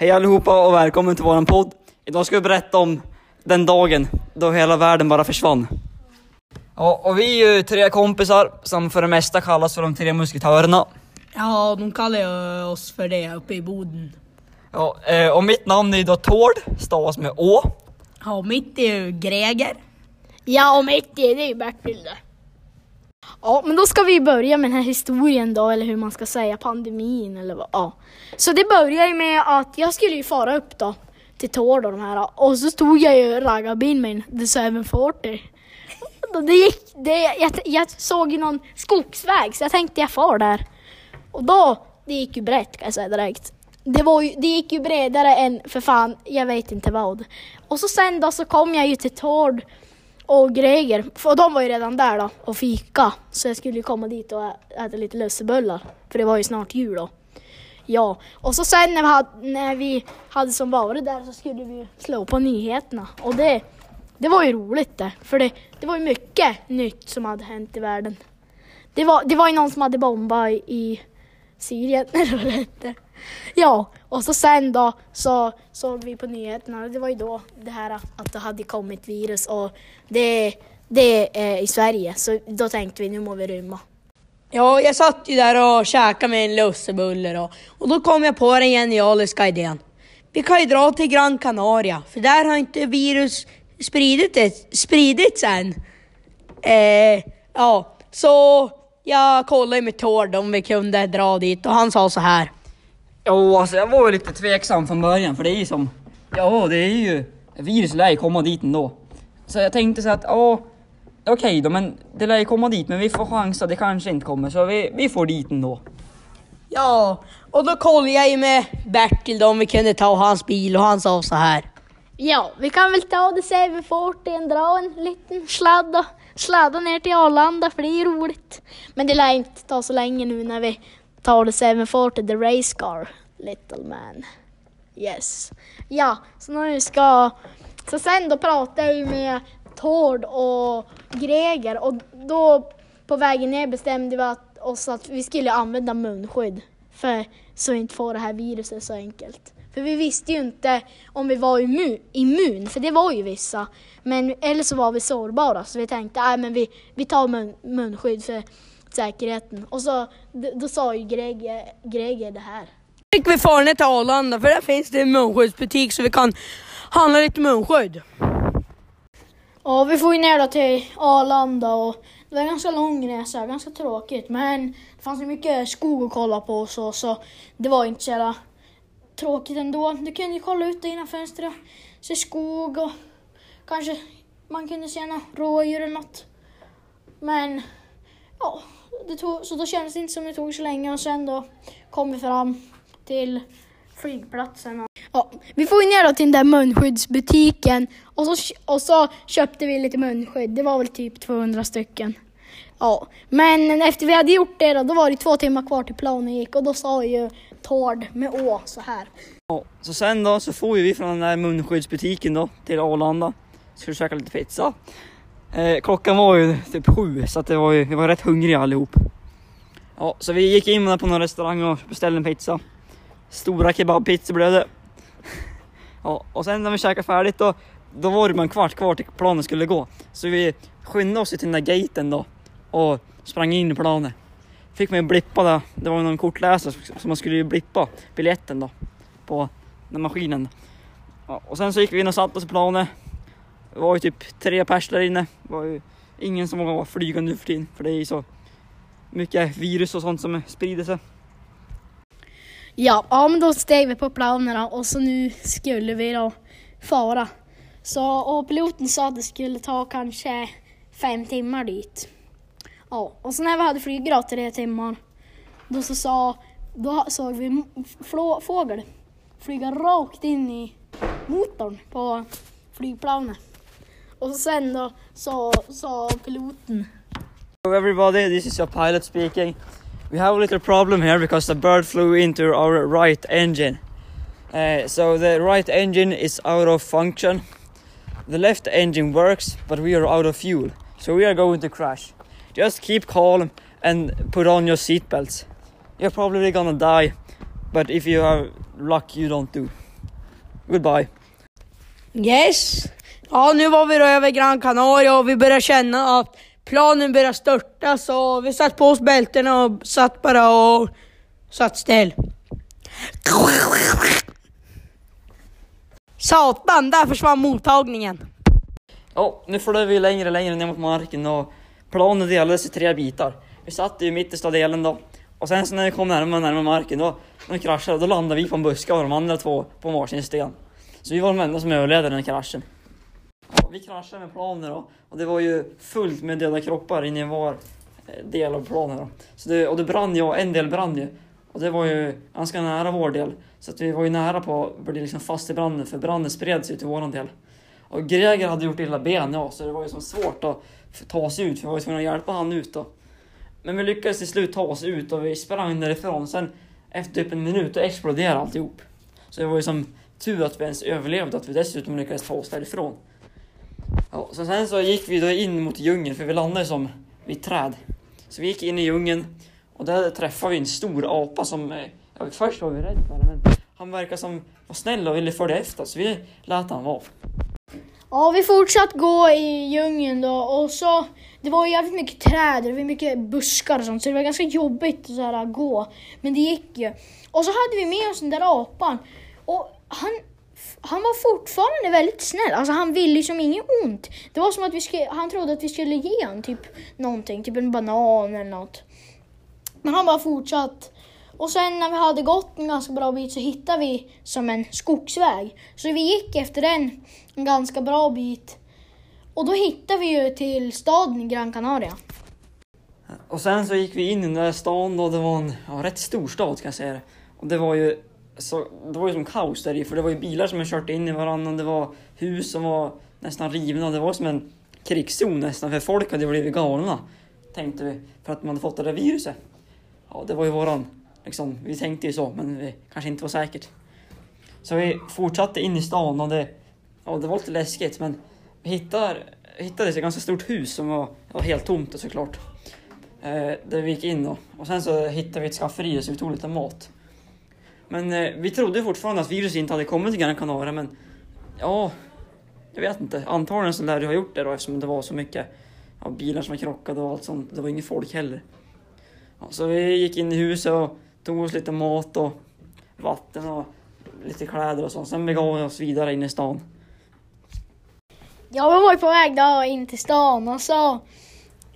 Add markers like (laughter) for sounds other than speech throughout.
Hej allihopa och välkommen till våran podd. Idag ska vi berätta om den dagen då hela världen bara försvann. Ja, och vi är ju tre kompisar som för det mesta kallas för de tre musketörerna. Ja, de kallar ju oss för det uppe i Boden. Ja, eh, och mitt namn är då Tord, stavas med Å. Ja, mitt är ju Greger. Ja, och mitt i det är ju Bertil. Ja, men då ska vi börja med den här historien då, eller hur man ska säga, pandemin eller vad. Ja. Så det börjar ju med att jag skulle ju fara upp då till Tord och de här och så stod jag ju raggarbilen med The 740. Det gick, det, jag, jag såg ju någon skogsväg så jag tänkte jag far där. Och då, det gick ju brett kan jag säga direkt. Det, var ju, det gick ju bredare än för fan, jag vet inte vad. Och så sen då så kom jag ju till Tord och Greger, för de var ju redan där då och fika. Så jag skulle ju komma dit och äta lite lussebullar, för det var ju snart jul då. Ja, och så sen när vi hade, när vi hade som varit där så skulle vi slå på nyheterna. Och det, det var ju roligt det, för det, det var ju mycket nytt som hade hänt i världen. Det var, det var ju någon som hade bombat i- i Syrien, (laughs) eller vad det hette. Ja, och så sen då så såg vi på nyheterna, det var ju då det här att det hade kommit virus och det, det är i Sverige, så då tänkte vi nu må vi rymma. Ja, jag satt ju där och käkade med en lussebulle då. Och då kom jag på den genialiska idén. Vi kan ju dra till Gran Canaria, för där har inte virus spridit det, spridits än. Eh, ja, så jag kollade med Tord om vi kunde dra dit och han sa så här. Jo, alltså jag var ju lite tveksam från början för det är ju som, ja det är ju, virus lär ju komma dit ändå. Så jag tänkte så att, ja, okej då men det lär ju komma dit men vi får chansa, det kanske inte kommer så vi, vi får dit ändå. Ja, och då kollade jag ju med Bertil då om vi kunde ta hans bil och han sa så här. Ja, vi kan väl ta det CV40, dra en liten sladd och sladda ner till Arlanda för det är roligt. Men det lär inte ta så länge nu när vi tar the 740, the race car, little man. Yes. Ja, så nu ska... Så sen då pratade jag ju med Tord och Greger och då på vägen ner bestämde vi att, oss att vi skulle använda munskydd för så inte får det här viruset så enkelt. För vi visste ju inte om vi var immun, immun för det var ju vissa. Men eller så var vi sårbara så vi tänkte att men vi, vi tar mun, munskydd för säkerheten. Och så då sa ju Greger, Greger det här. Fick vi fara ner till Arlanda för där finns det en munskyddsbutik så vi kan handla lite munskydd. Ja, vi får ju ner då till Arlanda och det var en ganska lång resa, ganska tråkigt. Men det fanns ju mycket skog att kolla på och så, så det var inte så jävla tråkigt ändå. Du kunde ju kolla ut genom fönstret, se skog och kanske man kunde se några rådjur eller något. Men ja, det tog, så då kändes det inte som det tog så länge och sen då kom vi fram till flygplatsen. Ja, vi får ner då till den där munskyddsbutiken och så, och så köpte vi lite munskydd. Det var väl typ 200 stycken. Ja, men efter vi hade gjort det då, då var det två timmar kvar till planen gick och då sa ju Tord med Å så här. Ja, så sen då så får vi från den där munskyddsbutiken då till Arlanda. Skulle käka lite pizza. Eh, klockan var ju typ sju så att det var ju, vi var rätt hungriga allihop. Ja, så vi gick in på någon restaurang och beställde en pizza. Stora kebabpizzor blev det. (laughs) Ja, och sen när vi käkade färdigt då, då var det bara en kvart kvar till planen skulle gå. Så vi skyndade oss till den där gaten då och sprang in i planen. Fick mig blippa där, det var någon kortläsare som man skulle ju blippa biljetten då på den maskinen. Ja, och sen så gick vi in och satte oss i planet. Det var ju typ tre pers där inne. Det var ju ingen som vågade flyga nu för tiden för det är ju så mycket virus och sånt som sprider sig. Ja, ja men då steg vi på planerna och så nu skulle vi då fara. Så, och piloten sa att det skulle ta kanske fem timmar dit. Ja, och så när vi hade flugit då tre timmar, då så sa, då såg vi en flå, fågel flyga rakt in i motorn på flygplanet. Och sen då så sa piloten Hello everybody, this is your pilot speaking. We have a little problem here because the bird flew into our right engine. Uh, so the right engine is out of function. The left engine works, but we are out of fuel. So we are going to crash. Just keep calm and put on your seatbelts. You're probably gonna die, but if you have luck, you don't do. Goodbye. Yes. Ja, nu var vi då över Gran Canaria och vi började känna att planen började störta så vi satt på oss bältena och satt bara och satt still. Satan, där försvann mottagningen. Ja, nu flög vi längre och längre ner mot marken och planen delades i tre bitar. Vi satt i mittersta delen då. Och sen så när vi kom närmare och närmare marken då, när vi kraschade, då landade vi på en buske och de andra två på varsin sten. Så vi var de enda som överlevde den kraschen. Vi kraschade med planen då och det var ju fullt med döda kroppar inne i var eh, del av planen då. Så det, och det brann ju, och en del brann ju. Och det var ju ganska nära vår del. Så att vi var ju nära på att bli liksom fast i branden för branden spreds ju till våran del. Och Greger hade gjort illa ben, ja, så det var ju som svårt att ta sig ut för vi var ju tvungna att hjälpa han ut då. Men vi lyckades till slut ta oss ut och vi sprang därifrån. Sen efter typ en minut då exploderade alltihop. Så det var ju som tur att vi ens överlevde, att vi dessutom lyckades ta oss därifrån. Ja, så sen så gick vi då in mot djungeln för vi landade som vid ett träd. Så vi gick in i djungeln och där träffade vi en stor apa som, eh, ja, först var vi rädda för men han verkar som var snäll och ville följa efter så vi lät han vara. Ja, vi fortsatte gå i djungeln då och så, det var jävligt mycket träd, det var mycket buskar och sånt så det var ganska jobbigt att så här, gå. Men det gick ju. Och så hade vi med oss den där apan och han, han var fortfarande väldigt snäll, alltså han ville liksom inget ont. Det var som att vi skulle, han trodde att vi skulle ge honom typ någonting, typ en banan eller något. Men han bara fortsatt. Och sen när vi hade gått en ganska bra bit så hittade vi som en skogsväg. Så vi gick efter den en ganska bra bit. Och då hittade vi ju till staden Gran Canaria. Och sen så gick vi in i den där stan och det var en ja, rätt stor stad ska jag säga. Och det var ju så, det var ju som kaos där i för det var ju bilar som hade kört in i varandra och det var hus som var nästan rivna. Det var som en krigszon nästan för folk hade ju blivit galna. Tänkte vi för att man hade fått det där viruset. Ja, det var ju våran, liksom, vi tänkte ju så men det kanske inte var säkert. Så vi fortsatte in i stan och det, ja, det var lite läskigt men vi hittade, hittade ett ganska stort hus som var, var helt tomt såklart. Eh, där vi gick in då. Och sen så hittade vi ett skafferi så vi tog lite mat. Men eh, vi trodde fortfarande att viruset inte hade kommit till Gran Canaria men ja, jag vet inte. Antagligen så lär det ha gjort det då eftersom det var så mycket ja, bilar som var krockade och allt sånt. Det var inget folk heller. Ja, så vi gick in i huset och tog oss lite mat och vatten och lite kläder och sånt. Sen begav vi oss vidare in i stan. Ja, vi var ju på väg då in till stan och så,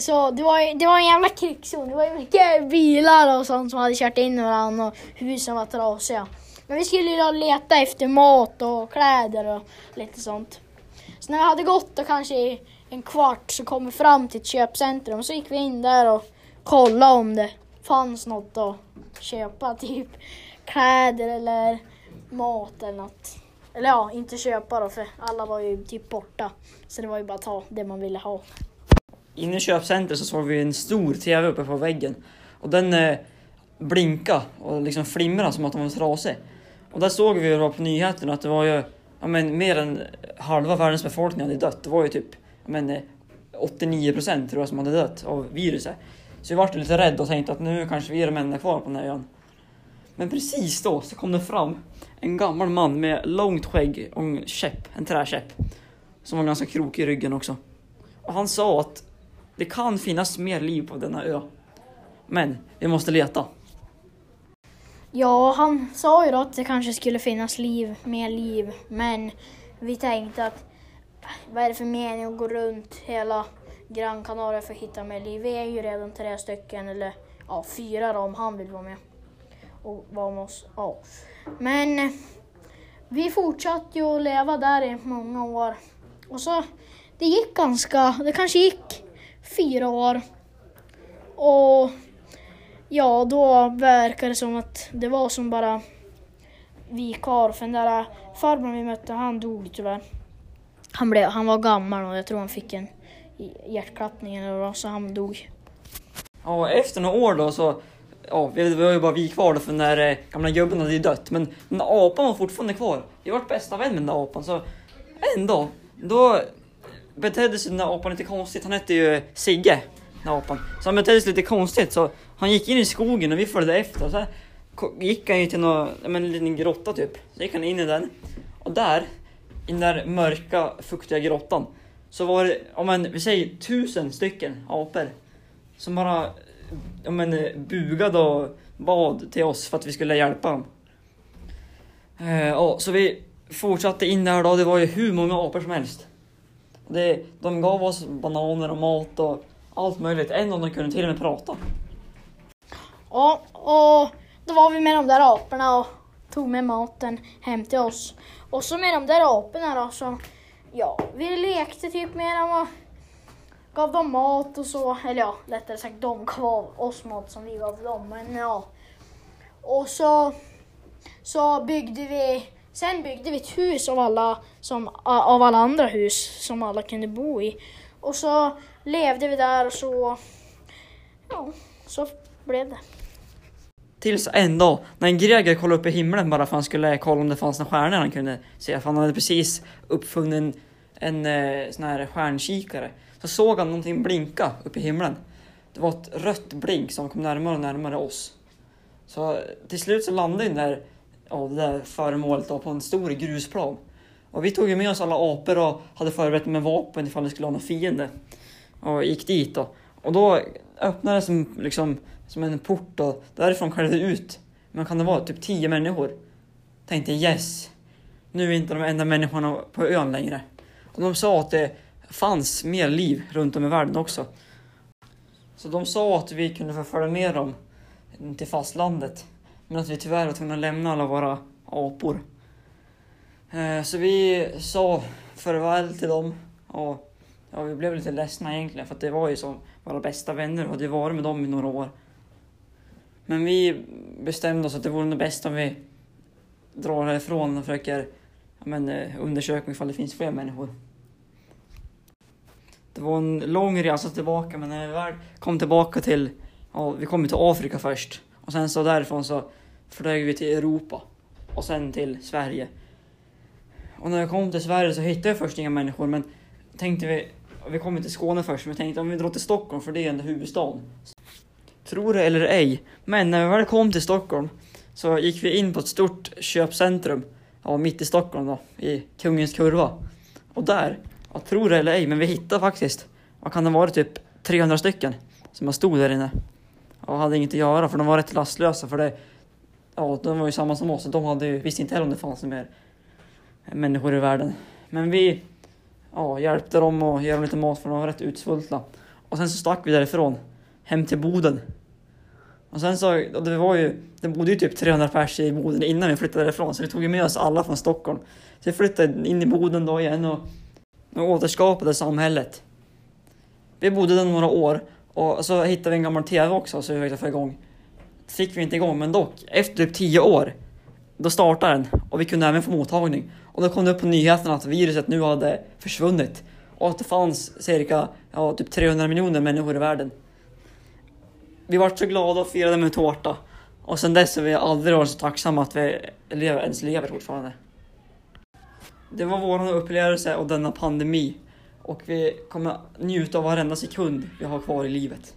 så det, var, det var en jävla krigszon. Det var ju mycket bilar och sånt som hade kört in i varandra och husen var trasiga. Men vi skulle ju då leta efter mat och kläder och lite sånt. Så när vi hade gått då kanske en kvart så kom vi fram till ett köpcentrum. Så gick vi in där och kollade om det fanns något att köpa. (laughs) Typ kläder eller mat eller något. Eller ja, inte köpa då för alla var ju typ borta. Så det var ju bara att ta det man ville ha. Inne i köpcentret så såg vi en stor TV uppe på väggen. Och den eh, blinkade och liksom flimrade som att den var trasig. Och där såg vi ju då på nyheterna att det var ju ja, men, mer än halva världens befolkning hade dött. Det var ju typ ja, men, eh, 89 procent tror jag som hade dött av viruset. Så vi vart lite rädda och tänkte att nu kanske vi är de enda kvar på den här ön. Men precis då så kom det fram en gammal man med långt skägg och en käpp, en träkäpp. Som var ganska krokig i ryggen också. Och han sa att det kan finnas mer liv på denna ö. Men vi måste leta. Ja, han sa ju då att det kanske skulle finnas liv, mer liv. Men vi tänkte att vad är det för mening att gå runt hela Gran Canaria för att hitta mer liv? Vi är ju redan tre stycken, eller ja, fyra då om han vill vara med. Och vara med oss. Ja. Men vi fortsatte ju att leva där i många år. Och så, det gick ganska, det kanske gick fyra år. Och Ja, då verkar det som att det var som bara vi kvar. För den där farbrorn vi mötte, han dog tyvärr. Han, blev, han var gammal och jag tror han fick en hjärtklappning eller vad, så han dog. Ja, efter några år då så, ja, vi- det var ju bara vi kvar då för den där eh, gamla gubben hade ju dött. Men den där apan var fortfarande kvar. Vi vart bästa vän med den där apan så en dag, då betedde sig den där apan lite konstigt. Han hette ju Sigge, den där apan. Så han betedde sig lite konstigt så han gick in i skogen och vi följde efter. Och så här gick han ju till någon, men en liten grotta typ. Så gick han in i den. Och där, i den där mörka, fuktiga grottan, så var det, om man, vi säger tusen stycken apor som bara om man, bugade och bad till oss för att vi skulle hjälpa dem. Eh, så vi fortsatte in där då, det var ju hur många apor som helst. Det, de gav oss bananer och mat och allt möjligt. En av dem kunde till och med prata. Ja, och då var vi med de där aporna och tog med maten hem till oss. Och så med de där aporna då så, ja, vi lekte typ med dem och gav dem mat och så. Eller ja, lättare sagt de gav oss mat som vi gav dem. Men ja. Och så, så byggde vi, sen byggde vi ett hus av alla, som, av alla andra hus som alla kunde bo i. Och så levde vi där och så, ja, så blev det. Tills en dag när en Greger kollade upp i himlen bara för att han skulle kolla om det fanns några stjärnor han kunde se. För han hade precis uppfunnit en, en eh, sån här stjärnkikare. Så såg han någonting blinka uppe i himlen. Det var ett rött blink som kom närmare och närmare oss. Så till slut så landade den där, av det där föremålet då på en stor grusplan. Och vi tog ju med oss alla apor och hade förberett med vapen ifall det skulle ha någon fiende. Och gick dit då. Och då öppnades som, liksom, som en port och därifrån kallade det ut. Men kan det vara typ tio människor? Tänkte yes, nu är inte de enda människorna på ön längre. Och de sa att det fanns mer liv runt om i världen också. Så de sa att vi kunde få följa med dem till fastlandet. Men att vi tyvärr var tvungna att lämna alla våra apor. Eh, så vi sa farväl till dem och ja, vi blev lite ledsna egentligen för att det var ju som våra bästa vänner och hade varit med dem i några år. Men vi bestämde oss att det vore nog bäst om vi drar härifrån och försöker ja, men, eh, undersöka ifall det finns fler människor. Det var en lång resa tillbaka men när vi väl kom tillbaka till, ja, vi kom ju till Afrika först och sen så därifrån så flög vi till Europa och sen till Sverige. Och när jag kom till Sverige så hittade jag först inga människor men tänkte vi, vi kom till Skåne först men tänkte om vi drar till Stockholm för det är ändå huvudstaden. Tror det eller ej, men när vi väl kom till Stockholm så gick vi in på ett stort köpcentrum, ja, mitt i Stockholm då, i Kungens Kurva. Och där, ja, tror det eller ej, men vi hittade faktiskt, vad kan det vara, typ 300 stycken som stod där inne. Och hade inget att göra för de var rätt lastlösa för det, ja, de var ju samma som oss och de hade ju, visste inte heller om det fanns mer människor i världen. Men vi ja, hjälpte dem och gav dem lite mat för de var rätt utsvultna. Och sen så stack vi därifrån, hem till Boden. Och sen så, och det var ju, det bodde ju typ 300 pers i Boden innan vi flyttade därifrån, så vi tog ju med oss alla från Stockholm. Så vi flyttade in i Boden då igen och, och återskapade samhället. Vi bodde där några år och så hittade vi en gammal TV också så vi försökte få igång. Fick vi inte igång, men dock, efter typ 10 år, då startade den och vi kunde även få mottagning. Och då kom det upp på nyheterna att viruset nu hade försvunnit och att det fanns cirka ja, typ 300 miljoner människor i världen. Vi var så glada och firade med tårta. Och sen dess har vi aldrig varit så tacksamma att vi lever, ens lever fortfarande. Det var vår upplevelse av denna pandemi och vi kommer njuta av varenda sekund vi har kvar i livet.